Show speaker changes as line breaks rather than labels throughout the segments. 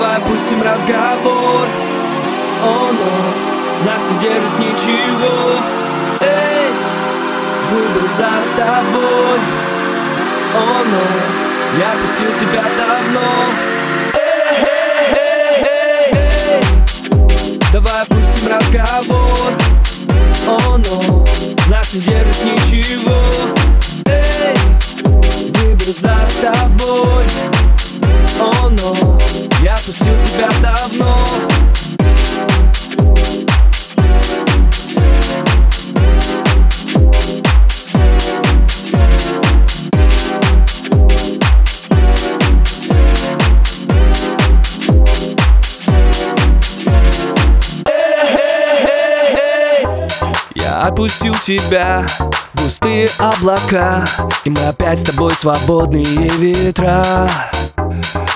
опустим разговор. О, но нас не держит ничего. Эй, выбор за тобой. О, но я пустил тебя давно. Давай опустим разговор. О, но нас не держит ничего отпустил тебя. Густые облака. И мы опять с тобой свободные ветра.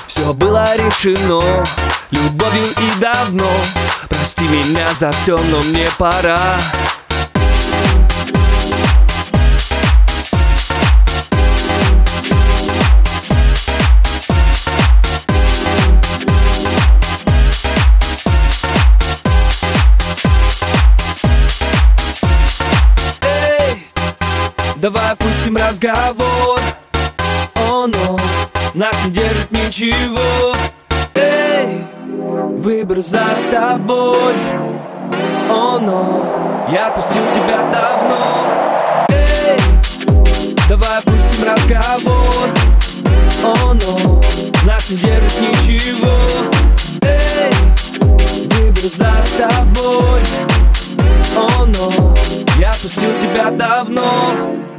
Все было решено. Любовью и давно. Прости меня за все, но мне пора давай опустим разговор. О, но нас не держит ничего. Эй, выбор за тобой. О, но я отпустил тебя давно. Эй, давай опустим разговор. О, но нас не держит ничего. Эй, выбор за тобой. О, но я отпустил тебя давно